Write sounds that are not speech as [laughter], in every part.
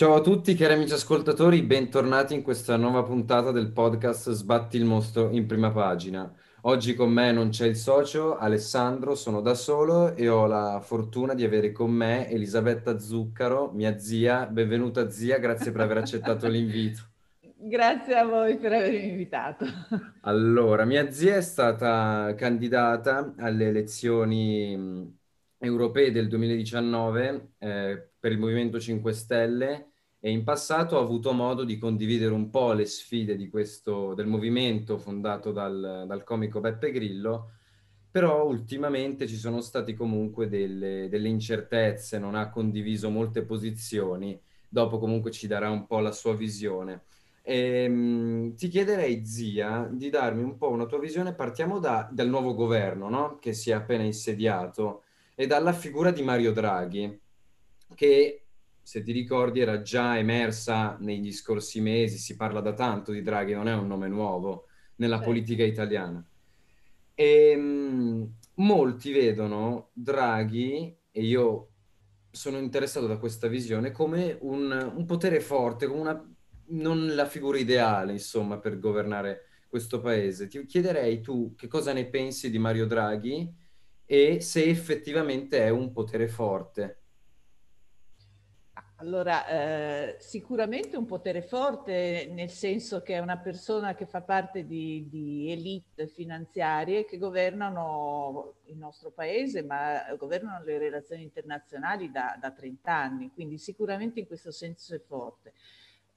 Ciao a tutti cari amici ascoltatori, bentornati in questa nuova puntata del podcast Sbatti il mostro in prima pagina. Oggi con me non c'è il socio, Alessandro, sono da solo e ho la fortuna di avere con me Elisabetta Zuccaro, mia zia. Benvenuta zia, grazie per aver accettato [laughs] l'invito. Grazie a voi per avermi invitato. Allora, mia zia è stata candidata alle elezioni europee del 2019 eh, per il Movimento 5 Stelle e in passato ho avuto modo di condividere un po' le sfide di questo, del movimento fondato dal, dal comico Beppe Grillo, però ultimamente ci sono stati comunque delle, delle incertezze, non ha condiviso molte posizioni, dopo comunque ci darà un po' la sua visione. E, ehm, ti chiederei, zia, di darmi un po' una tua visione. Partiamo da, dal nuovo governo, no? Che si è appena insediato, e dalla figura di Mario Draghi, che se ti ricordi era già emersa negli scorsi mesi, si parla da tanto di Draghi, non è un nome nuovo nella sì. politica italiana. E mh, molti vedono Draghi, e io sono interessato da questa visione, come un, un potere forte, come una, non la figura ideale, insomma, per governare questo paese. Ti chiederei tu che cosa ne pensi di Mario Draghi e se effettivamente è un potere forte. Allora, eh, sicuramente un potere forte nel senso che è una persona che fa parte di, di, elite finanziarie che governano il nostro paese, ma governano le relazioni internazionali da, da 30 anni, quindi sicuramente in questo senso è forte.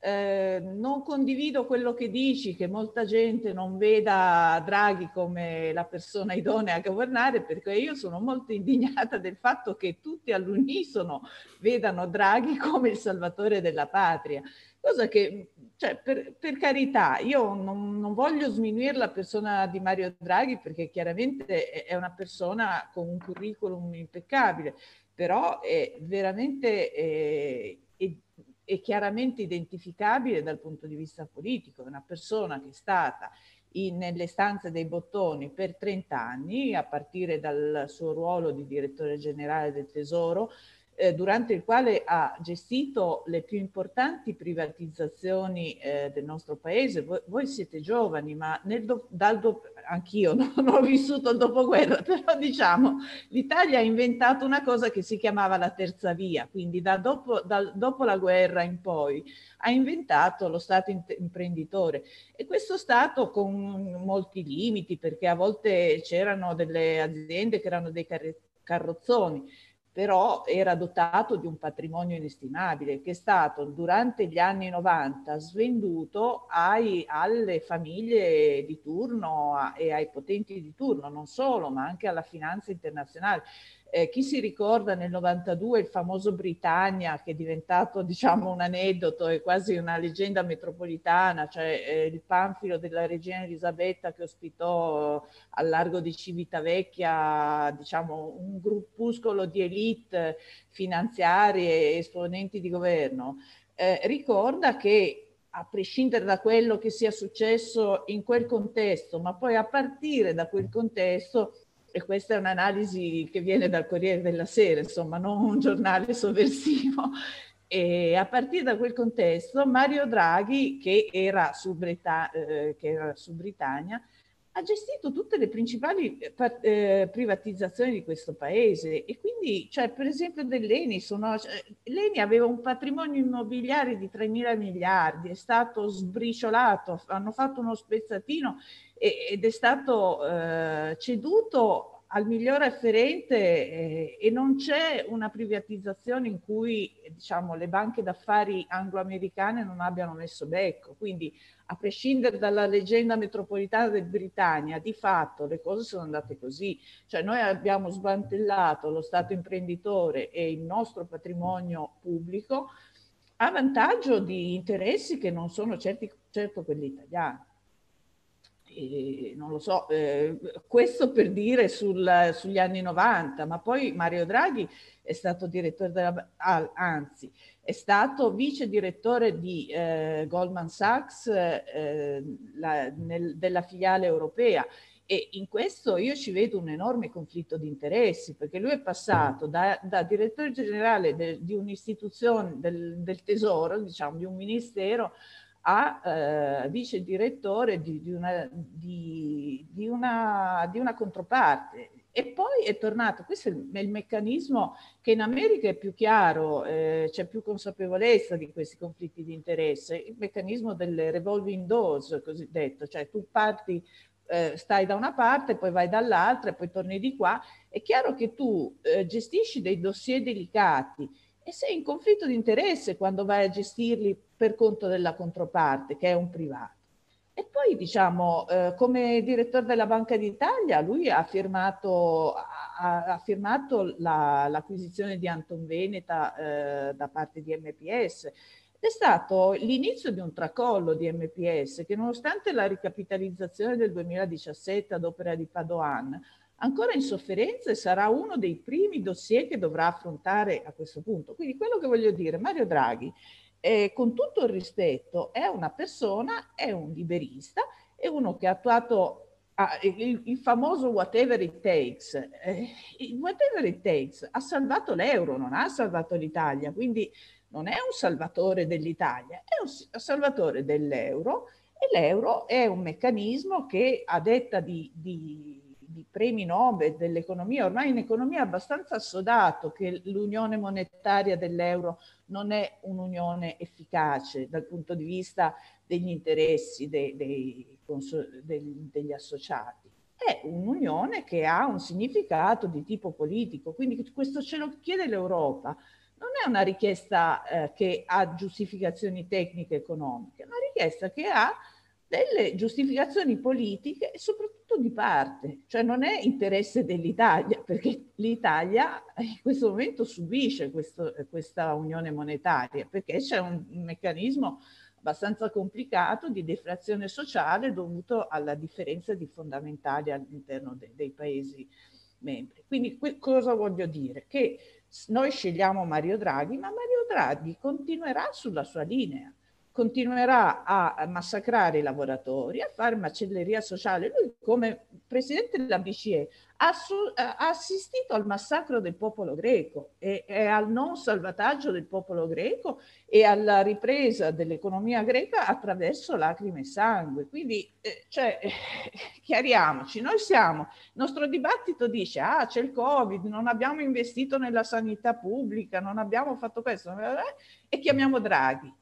Eh, non condivido quello che dici, che molta gente non veda Draghi come la persona [laughs] idonea a governare, perché io sono molto indignata del fatto che tutti all'unisono vedano Draghi [laughs] come il salvatore della patria. Cosa che, cioè, per, per carità, io non, non, voglio sminuire la persona di Mario Draghi perché chiaramente è una persona con un curriculum impeccabile, però è veramente... Eh, è, è chiaramente identificabile dal punto di vista politico, una persona che è stata in, nelle stanze dei bottoni per 30 anni, a partire dal suo ruolo di direttore generale del Tesoro, eh, durante il quale ha gestito le più importanti privatizzazioni eh, del nostro paese. Voi, voi, siete giovani, ma nel do, dal do, anch'io [laughs] non ho vissuto il dopoguerra, [laughs] però diciamo l'Italia ha inventato una cosa che si chiamava la terza via, quindi da dopo, da, dopo la guerra in poi ha inventato lo Stato imprenditore e questo Stato con molti limiti perché a volte c'erano delle aziende che erano dei carrozzoni però era dotato di un patrimonio inestimabile che è stato durante gli anni 90 svenduto ai, alle famiglie di turno e ai potenti di turno, non solo, ma anche alla finanza internazionale. Eh, chi si ricorda nel 92 il famoso Britannia che è diventato diciamo un aneddoto e quasi una leggenda metropolitana, cioè eh, il panfilo della regina Elisabetta che ospitò al largo di Civitavecchia diciamo un gruppuscolo di elite finanziarie e esponenti di governo, eh, ricorda che a prescindere da quello che sia successo in quel contesto, ma poi a partire da quel contesto e questa è un'analisi che viene dal Corriere della Sera, insomma, non un giornale sovversivo. E a partire da quel contesto, Mario Draghi, che era su, Breta- eh, che era su Britannia, ha gestito tutte le principali eh, eh privatizzazioni di questo paese e quindi, cioè, per esempio dell'Eni, sono, cioè, l'Eni aveva un patrimonio immobiliare di 3 mila miliardi, è stato sbriciolato, hanno fatto uno spezzatino ed è stato eh, ceduto al migliore afferente eh, e non c'è una privatizzazione in cui diciamo, le banche d'affari anglo-americane non abbiano messo becco. Quindi a prescindere dalla leggenda metropolitana del Britannia, di fatto le cose sono andate così. Cioè noi abbiamo smantellato lo Stato imprenditore e il nostro patrimonio pubblico a vantaggio di interessi che non sono certi, certo quelli italiani eh, non lo so, eh, questo per dire sul, sugli anni 90, ma poi Mario Draghi è stato direttore della, anzi, è stato vice direttore di eh, Goldman Sachs eh, la, nel, della filiale europea. E in questo io ci vedo un enorme conflitto di interessi, perché lui è passato da, da direttore generale de, di un'istituzione del, del, tesoro, diciamo, di un ministero, a eh, vice direttore di, di, una, di, di, una, di una controparte e poi è tornato, questo è il, meccanismo che in America è più chiaro, eh, c'è più consapevolezza di questi conflitti di interesse, il meccanismo delle revolving doors cosiddetto, cioè tu parti, eh, stai da una parte, poi vai dall'altra e poi torni di qua. È chiaro che tu eh, gestisci dei dossier delicati e sei in conflitto di interesse quando vai a gestirli per conto della controparte, che è un privato. E poi, diciamo, eh, come direttore della Banca d'Italia, lui ha firmato, ha, ha firmato la, l'acquisizione di Anton Veneta eh, da parte di MPS. È stato l'inizio di un tracollo di MPS che nonostante la ricapitalizzazione del 2017 ad opera di Padoan, ancora in sofferenza e sarà uno dei primi dossier che dovrà affrontare a questo punto. Quindi quello che voglio dire, Mario Draghi eh, con tutto il rispetto, è una persona, è un liberista, è uno che ha attuato ah, il, il, famoso whatever it takes. Eh, whatever it takes ha salvato l'euro, non ha salvato l'Italia, quindi non è un salvatore dell'Italia, è un salvatore dell'euro e l'euro è un meccanismo che a detta di, di di premi Nobel dell'economia, ormai in economia è abbastanza assodato che l'unione monetaria dell'euro non è un'unione efficace dal punto di vista degli interessi dei, dei, dei, degli associati. È un'unione che ha un significato di tipo politico, quindi questo ce lo chiede l'Europa. Non è una richiesta eh, che ha giustificazioni tecniche economiche, è una richiesta che ha delle giustificazioni politiche e soprattutto di parte, cioè non è interesse dell'Italia, perché l'Italia in questo momento subisce questo, questa unione monetaria, perché c'è un, meccanismo abbastanza complicato di deflazione sociale dovuto alla differenza di fondamentali all'interno de, dei Paesi membri. Quindi cosa voglio dire? Che noi scegliamo Mario Draghi, ma Mario Draghi continuerà sulla sua linea continuerà a massacrare i lavoratori, a fare macelleria sociale. Lui come presidente della BCE ha, ha assistito al massacro del popolo greco e, e, al non salvataggio del popolo greco e alla ripresa dell'economia greca attraverso lacrime e sangue. Quindi, eh, cioè, eh, [laughs] chiariamoci, noi siamo, il nostro dibattito dice, ah c'è il Covid, non abbiamo investito nella sanità pubblica, non abbiamo fatto questo, e chiamiamo Draghi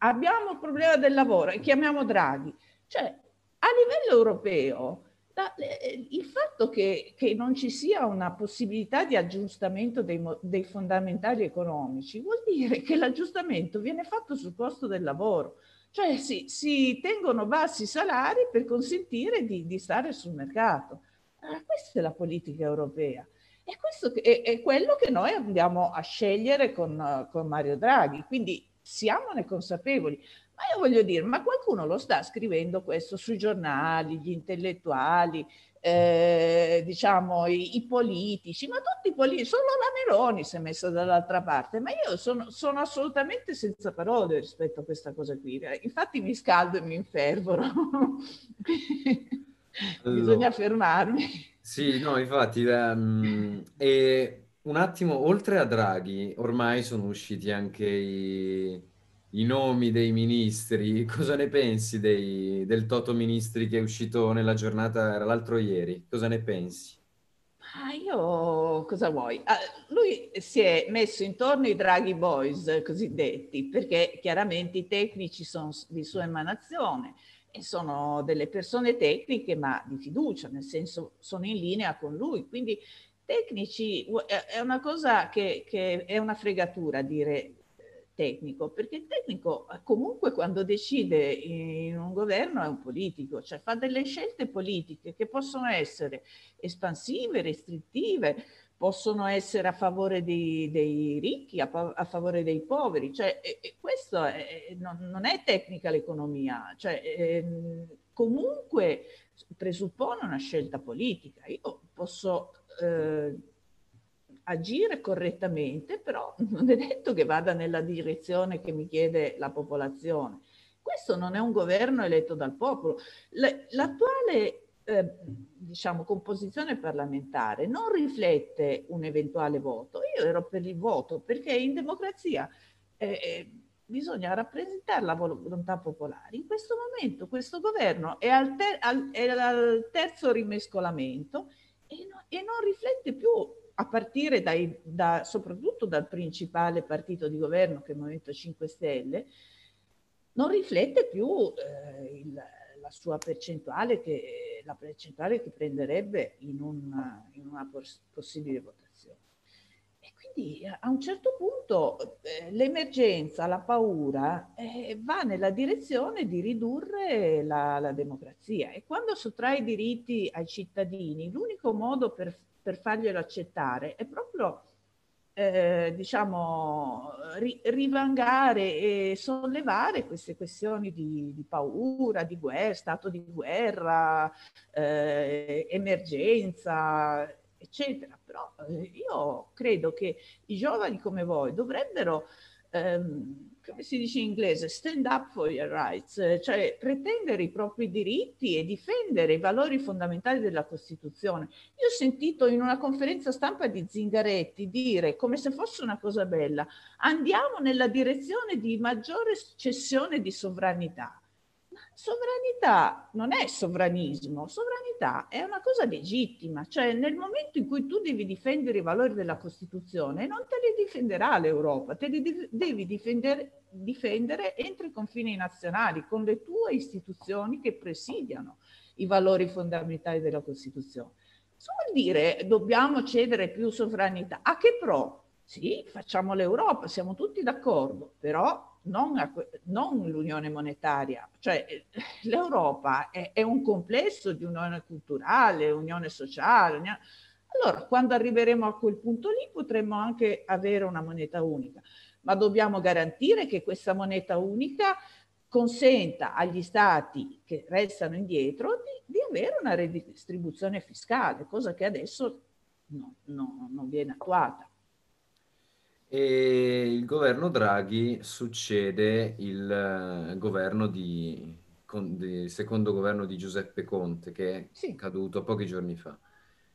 abbiamo il problema del lavoro e chiamiamo Draghi. Cioè, a livello europeo, la, il fatto che, che, non ci sia una possibilità di aggiustamento dei, dei, fondamentali economici vuol dire che l'aggiustamento viene fatto sul costo del lavoro. Cioè si, si tengono bassi salari per consentire di, di stare sul mercato. Ah, questa è la politica europea. E questo è, è, quello che noi andiamo a scegliere con, con Mario Draghi. Quindi siamone consapevoli. Ma io voglio dire, ma qualcuno lo sta scrivendo questo sui giornali, gli intellettuali, eh, diciamo i, i, politici, ma tutti i politici, solo la Meloni si è messa dall'altra parte, ma io sono, sono, assolutamente senza parole rispetto a questa cosa qui. Infatti mi scaldo e mi infervoro. [laughs] Bisogna fermarmi. Sì, no, infatti, um, e un attimo, oltre a Draghi, ormai sono usciti anche i, i nomi dei ministri. [laughs] Cosa ne pensi dei, del Toto Ministri che è uscito nella giornata, era l'altro ieri? Cosa ne pensi? Ah, io cosa vuoi? Ah, lui si è messo intorno ai Draghi Boys cosiddetti, perché chiaramente i tecnici sono di sua emanazione e sono delle persone tecniche ma di fiducia, nel senso sono in linea con lui, quindi tecnici è una cosa che, che è una fregatura dire eh, tecnico, perché il tecnico comunque quando decide in un governo è un politico, cioè fa delle scelte politiche che possono essere espansive, restrittive, possono essere a favore dei, dei ricchi, a, a, favore dei poveri, cioè e, e questo è, non, non, è tecnica l'economia, cioè ehm, comunque presuppone una scelta politica. Io posso eh, agire correttamente, però [laughs] non è detto che vada nella direzione che mi chiede la popolazione. Questo non è un governo eletto dal popolo. L'attuale eh, diciamo, composizione parlamentare non riflette un eventuale voto. Io ero per il voto perché in democrazia eh, eh bisogna rappresentare la volontà popolare. In questo momento questo governo è al, ter al, è al terzo rimescolamento e, no, e, non riflette più, a partire dai, da, soprattutto dal principale partito di governo che è il Movimento 5 Stelle, non riflette più eh, il, la sua percentuale che, la percentuale che prenderebbe in una, in una possibile votazione. Quindi a un certo punto eh, l'emergenza, la paura eh, va nella direzione di ridurre la, la, democrazia e quando sottrai i diritti ai cittadini, l'unico modo per, per farglielo accettare è proprio eh, diciamo, ri, rivangare e sollevare queste questioni di, di paura, di guerra, stato di guerra, eh, emergenza, eccetera. Però eh, io credo che i giovani come voi dovrebbero ehm, come si dice in inglese, stand up for your rights, cioè pretendere i propri diritti e difendere i valori fondamentali della Costituzione. Io ho sentito in una conferenza stampa di Zingaretti dire, come se fosse una cosa bella, andiamo nella direzione di maggiore cessione di sovranità. Sovranità non è sovranismo, sovranità è una cosa legittima, cioè nel momento in cui tu devi difendere i valori della Costituzione, non te li difenderà l'Europa, te li devi difendere, difendere entro i confini nazionali, con le tue istituzioni che presidiano i valori fondamentali della Costituzione. Cosa vuol dire dobbiamo cedere più sovranità? A che pro? Sì, facciamo l'Europa, siamo tutti d'accordo, però non, non l'unione monetaria, cioè eh, l'Europa è, è, un complesso di unione culturale, unione sociale. Unione... Allora, quando arriveremo a quel punto lì potremmo anche avere una moneta unica, ma dobbiamo garantire che questa moneta unica consenta agli stati che restano indietro di, di avere una redistribuzione fiscale, cosa che adesso no, no, non viene attuata. E il governo Draghi succede il eh, governo di, con, di- secondo governo di Giuseppe Conte, che è Sì. caduto pochi giorni fa.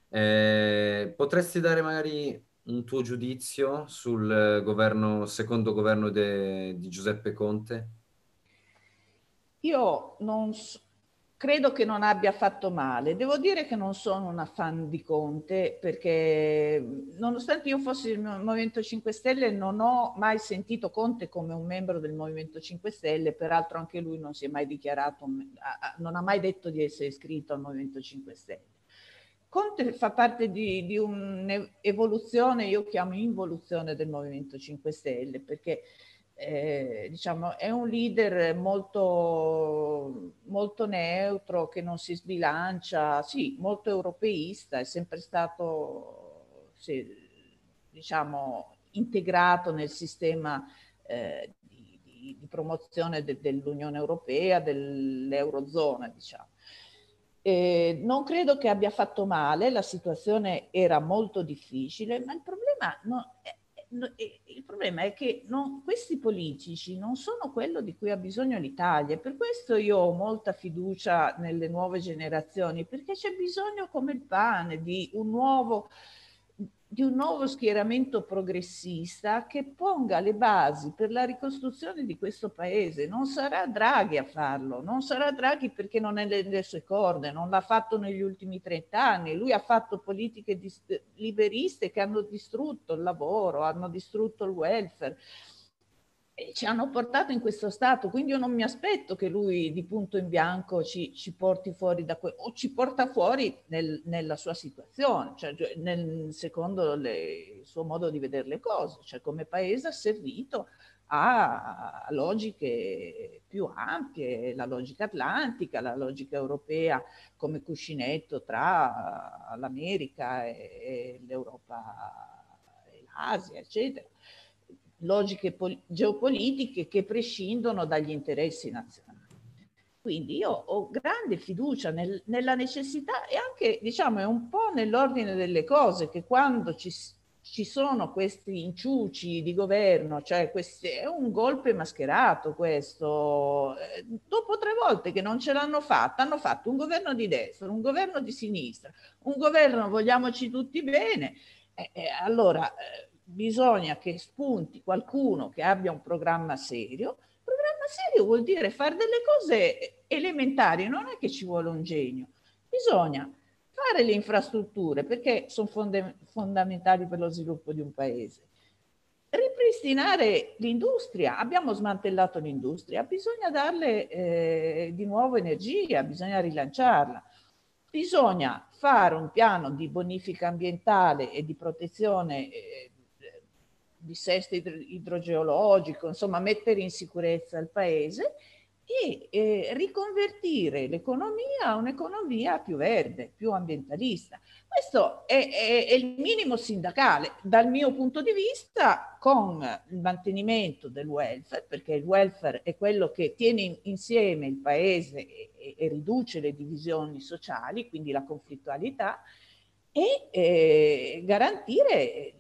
Eh, potresti dare magari un tuo giudizio sul governo, secondo governo de- di Giuseppe Conte? Io non, credo che non abbia fatto male. Devo dire che non sono una fan di Conte perché nonostante io fossi del Movimento 5 Stelle non ho mai sentito Conte come un membro del Movimento 5 Stelle, peraltro anche lui non si è mai dichiarato, non ha mai detto di essere iscritto al Movimento 5 Stelle. Conte fa parte di, di un'evoluzione, io chiamo involuzione del Movimento 5 Stelle perché eh, diciamo, è un leader molto, molto neutro, che non si sbilancia, sì, molto europeista, è sempre stato, sì, diciamo, integrato nel sistema eh, di, di, di, promozione de, dell'Unione Europea, dell'Eurozona, diciamo. Eh, non credo che abbia fatto male, la situazione era molto difficile, ma il problema no, il problema è che non, questi politici non sono quello di cui ha bisogno l'Italia. Per questo io ho molta fiducia nelle nuove generazioni, perché c'è bisogno come il pane di un nuovo di un nuovo schieramento progressista che ponga le basi per la ricostruzione di questo paese. Non sarà Draghi a farlo, non sarà Draghi perché non è nelle sue corde, non l'ha fatto negli ultimi trent'anni. Lui ha fatto politiche liberiste che hanno distrutto il lavoro, hanno distrutto il welfare ci hanno portato in questo stato, quindi io non mi aspetto che lui di punto in bianco ci, ci porti fuori da quello, o ci porta fuori nel, nella sua situazione, cioè, cioè nel, secondo le, il suo modo di vedere le cose, cioè come paese asservito a logiche più ampie, la logica atlantica, la logica europea come cuscinetto tra l'America e, e l'Europa e l'Asia, eccetera logiche geopolitiche che prescindono dagli interessi nazionali. Quindi io ho grande fiducia nel, nella necessità e anche, diciamo, è un po' nell'ordine delle cose che quando ci, ci sono questi inciuci di governo, cioè questi, è un golpe mascherato questo. Eh, dopo tre volte che non ce l'hanno fatta, hanno fatto un governo di destra, un governo di sinistra, un governo vogliamoci tutti bene. Eh, eh, allora eh, bisogna che spunti qualcuno che abbia un programma serio. Programma serio vuol dire fare delle cose elementari, non è che ci vuole un genio. Bisogna fare le infrastrutture perché sono fonde- fondamentali per lo sviluppo di un paese. Ripristinare l'industria, abbiamo smantellato l'industria, bisogna darle eh, di nuovo energia, bisogna rilanciarla. Bisogna fare un piano di bonifica ambientale e di protezione eh, dissesto idrogeologico, insomma mettere in sicurezza il paese e eh, riconvertire l'economia a un'economia più verde, più ambientalista. Questo è, è, è, il minimo sindacale dal mio punto di vista con il mantenimento del welfare, perché il welfare è quello che tiene insieme il paese e, e riduce le divisioni sociali, quindi la conflittualità, e eh, garantire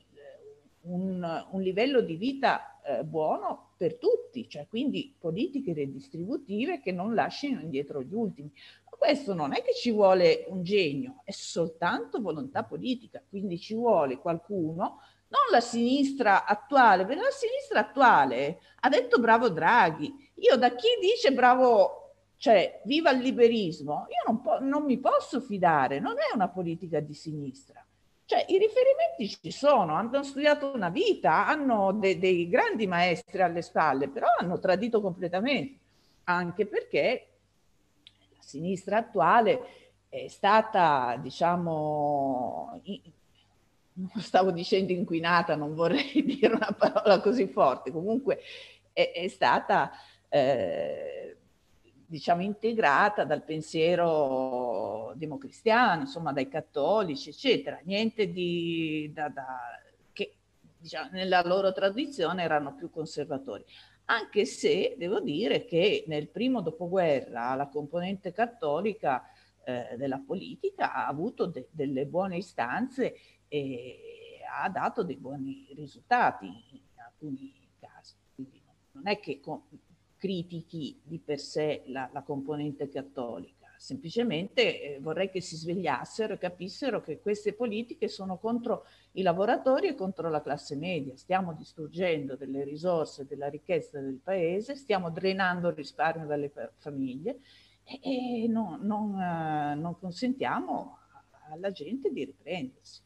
un, un livello di vita eh, buono per tutti, cioè quindi politiche redistributive che non lasciano indietro gli ultimi. Ma questo non è che ci vuole un genio, è soltanto volontà politica, quindi ci vuole qualcuno, non la sinistra attuale, perché la sinistra attuale ha detto bravo Draghi. Io da chi dice bravo, cioè viva il liberismo, io non, non mi posso fidare, non è una politica di sinistra. Cioè, i riferimenti ci sono, hanno studiato una vita, hanno de- dei grandi maestri alle spalle, però hanno tradito completamente, anche perché la sinistra attuale è stata, diciamo, in- stavo dicendo inquinata, non vorrei [laughs] dire una parola così forte, comunque è, è stata... Eh, diciamo, integrata dal pensiero democristiano, insomma, dai cattolici, eccetera. Niente di, da, da, che diciamo, nella loro tradizione erano più conservatori. Anche se devo dire che nel primo dopoguerra la componente cattolica eh, della politica ha avuto de, delle buone istanze e ha dato dei buoni risultati in alcuni casi. Quindi non è che con, critichi di per sé la, la componente cattolica, semplicemente eh, vorrei che si svegliassero e capissero che queste politiche sono contro i lavoratori e contro la classe media. Stiamo distruggendo delle risorse, della ricchezza del paese, stiamo drenando il risparmio dalle famiglie e, e no, non, uh, non consentiamo alla gente di riprendersi.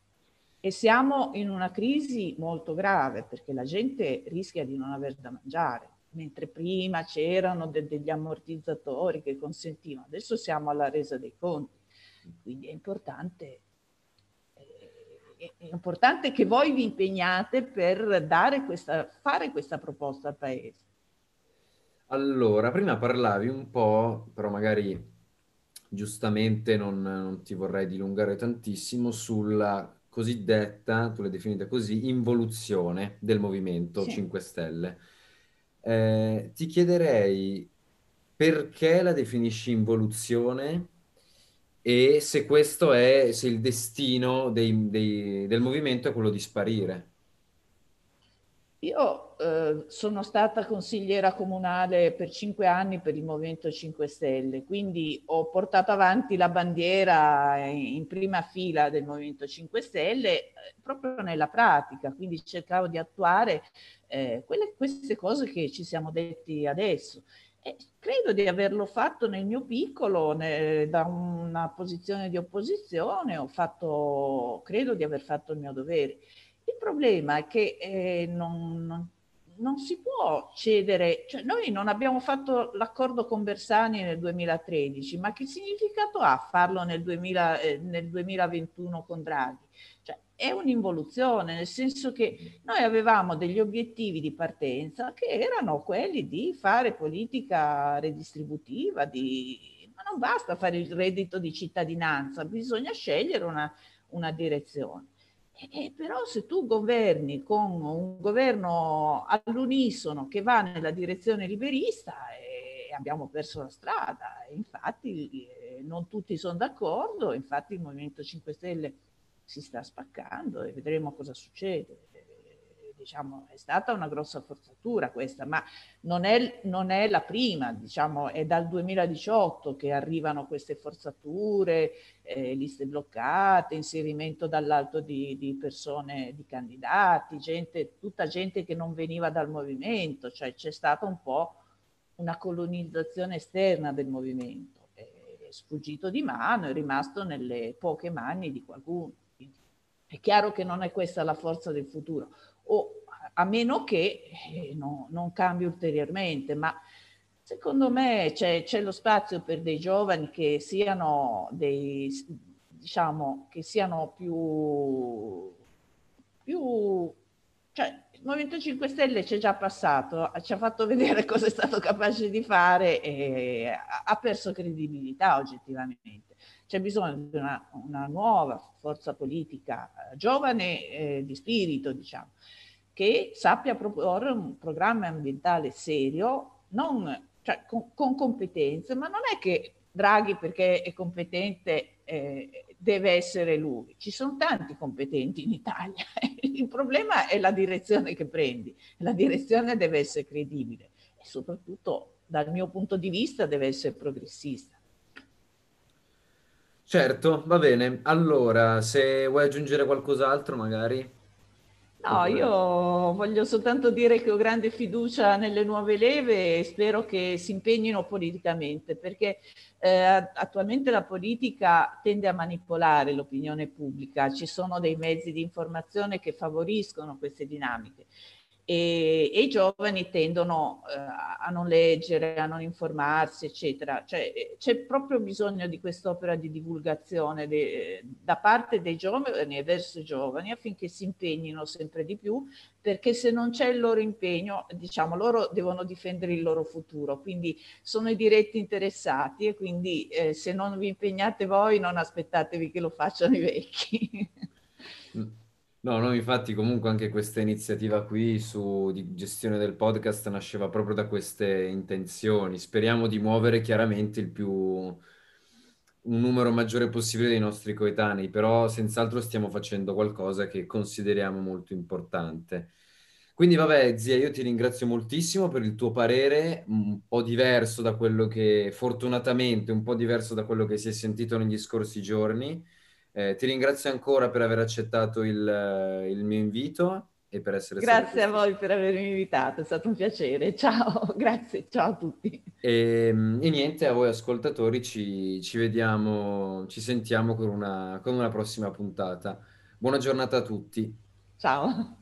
E siamo in una crisi molto grave perché la gente rischia di non aver da mangiare mentre prima c'erano de- degli ammortizzatori che consentivano, adesso siamo alla resa dei conti, quindi è importante, eh, è importante che voi vi impegnate per dare questa, fare questa proposta al Paese. Allora, prima parlavi un po', però magari giustamente non, non ti vorrei dilungare tantissimo, sulla cosiddetta, tu l'hai definita così, involuzione del Movimento sì. 5 Stelle. Eh, ti chiederei perché la definisci involuzione e se questo è, se il destino dei- dei- del movimento è quello di sparire. Io eh, sono stata consigliera comunale per cinque anni per il Movimento 5 Stelle, quindi ho portato avanti la bandiera in prima fila del Movimento 5 Stelle eh, proprio nella pratica, quindi cercavo di attuare eh, quelle, queste cose che ci siamo detti adesso. E credo di averlo fatto nel mio piccolo, ne, da una posizione di opposizione, ho fatto, credo di aver fatto il mio dovere. Il problema è che eh, non, non, si può cedere, cioè noi non abbiamo fatto l'accordo con Bersani nel 2013, ma che significato ha farlo nel, 2000, eh, nel 2021 con Draghi? Cioè, è un'involuzione, nel senso che noi avevamo degli obiettivi di partenza che erano quelli di fare politica redistributiva, di... ma non basta fare il reddito di cittadinanza, bisogna scegliere una, una direzione. Eh, però se tu governi con un governo all'unisono che va nella direzione liberista, eh, abbiamo perso la strada. Infatti eh, non tutti sono d'accordo, infatti il Movimento 5 Stelle si sta spaccando e vedremo cosa succede diciamo, è stata una grossa forzatura questa, ma non è, non è la prima, diciamo, è dal 2018 che arrivano queste forzature, eh, liste bloccate, inserimento dall'alto di, di, persone, di candidati, gente, tutta gente che non veniva dal movimento, cioè c'è stata un po' una colonizzazione esterna del movimento, sfuggito di mano, è rimasto nelle poche mani di qualcuno. È chiaro che non è questa la forza del futuro o a meno che eh, no, non cambi ulteriormente, ma secondo me c'è, c'è, lo spazio per dei giovani che siano, dei, diciamo, che siano più, più cioè, il Movimento 5 Stelle ci è già passato, ci ha fatto vedere [laughs] cosa è stato capace di fare e ha perso credibilità oggettivamente. C'è bisogno di una, una nuova forza politica eh, giovane eh, di spirito, diciamo che sappia proporre un programma ambientale serio, non, cioè, con, con, competenze, ma non è che Draghi perché è competente eh, deve essere lui. Ci sono tanti competenti in Italia. [laughs] Il problema è la direzione che prendi. La direzione deve essere credibile e soprattutto dal mio punto di vista deve essere progressista. Certo, va bene. Allora, se vuoi aggiungere qualcos'altro magari. No, io voglio soltanto dire che ho grande fiducia nelle nuove leve e spero che si impegnino politicamente, perché eh, attualmente la politica tende a manipolare l'opinione pubblica, ci sono dei mezzi di informazione che favoriscono queste dinamiche e, e i giovani tendono eh, a non leggere, a non informarsi, eccetera. Cioè, eh, c'è proprio bisogno di quest'opera di divulgazione de, da parte dei giovani e verso i giovani affinché si impegnino sempre di più, perché se non c'è il loro impegno, diciamo, loro devono difendere il loro futuro, quindi sono i diretti interessati e quindi eh, se non vi impegnate voi non aspettatevi che lo facciano i vecchi. No, no, infatti comunque anche questa iniziativa qui su di gestione del podcast nasceva proprio da queste intenzioni. Speriamo di muovere chiaramente il più, un numero maggiore possibile dei nostri coetanei, però senz'altro stiamo facendo qualcosa che consideriamo molto importante. Quindi vabbè, zia, io ti ringrazio moltissimo per il tuo parere, un po' diverso da quello che, fortunatamente, un po' diverso da quello che si è sentito negli scorsi giorni. Eh, ti ringrazio ancora per aver accettato il, eh, il mio invito e per essere Grazie a voi per avermi invitato, è stato un piacere. [laughs] Ciao, grazie, ciao a tutti. E, ehm, e niente, a voi ascoltatori ci, ci vediamo, ci sentiamo con una, con una prossima puntata. Buona giornata a tutti. Ciao.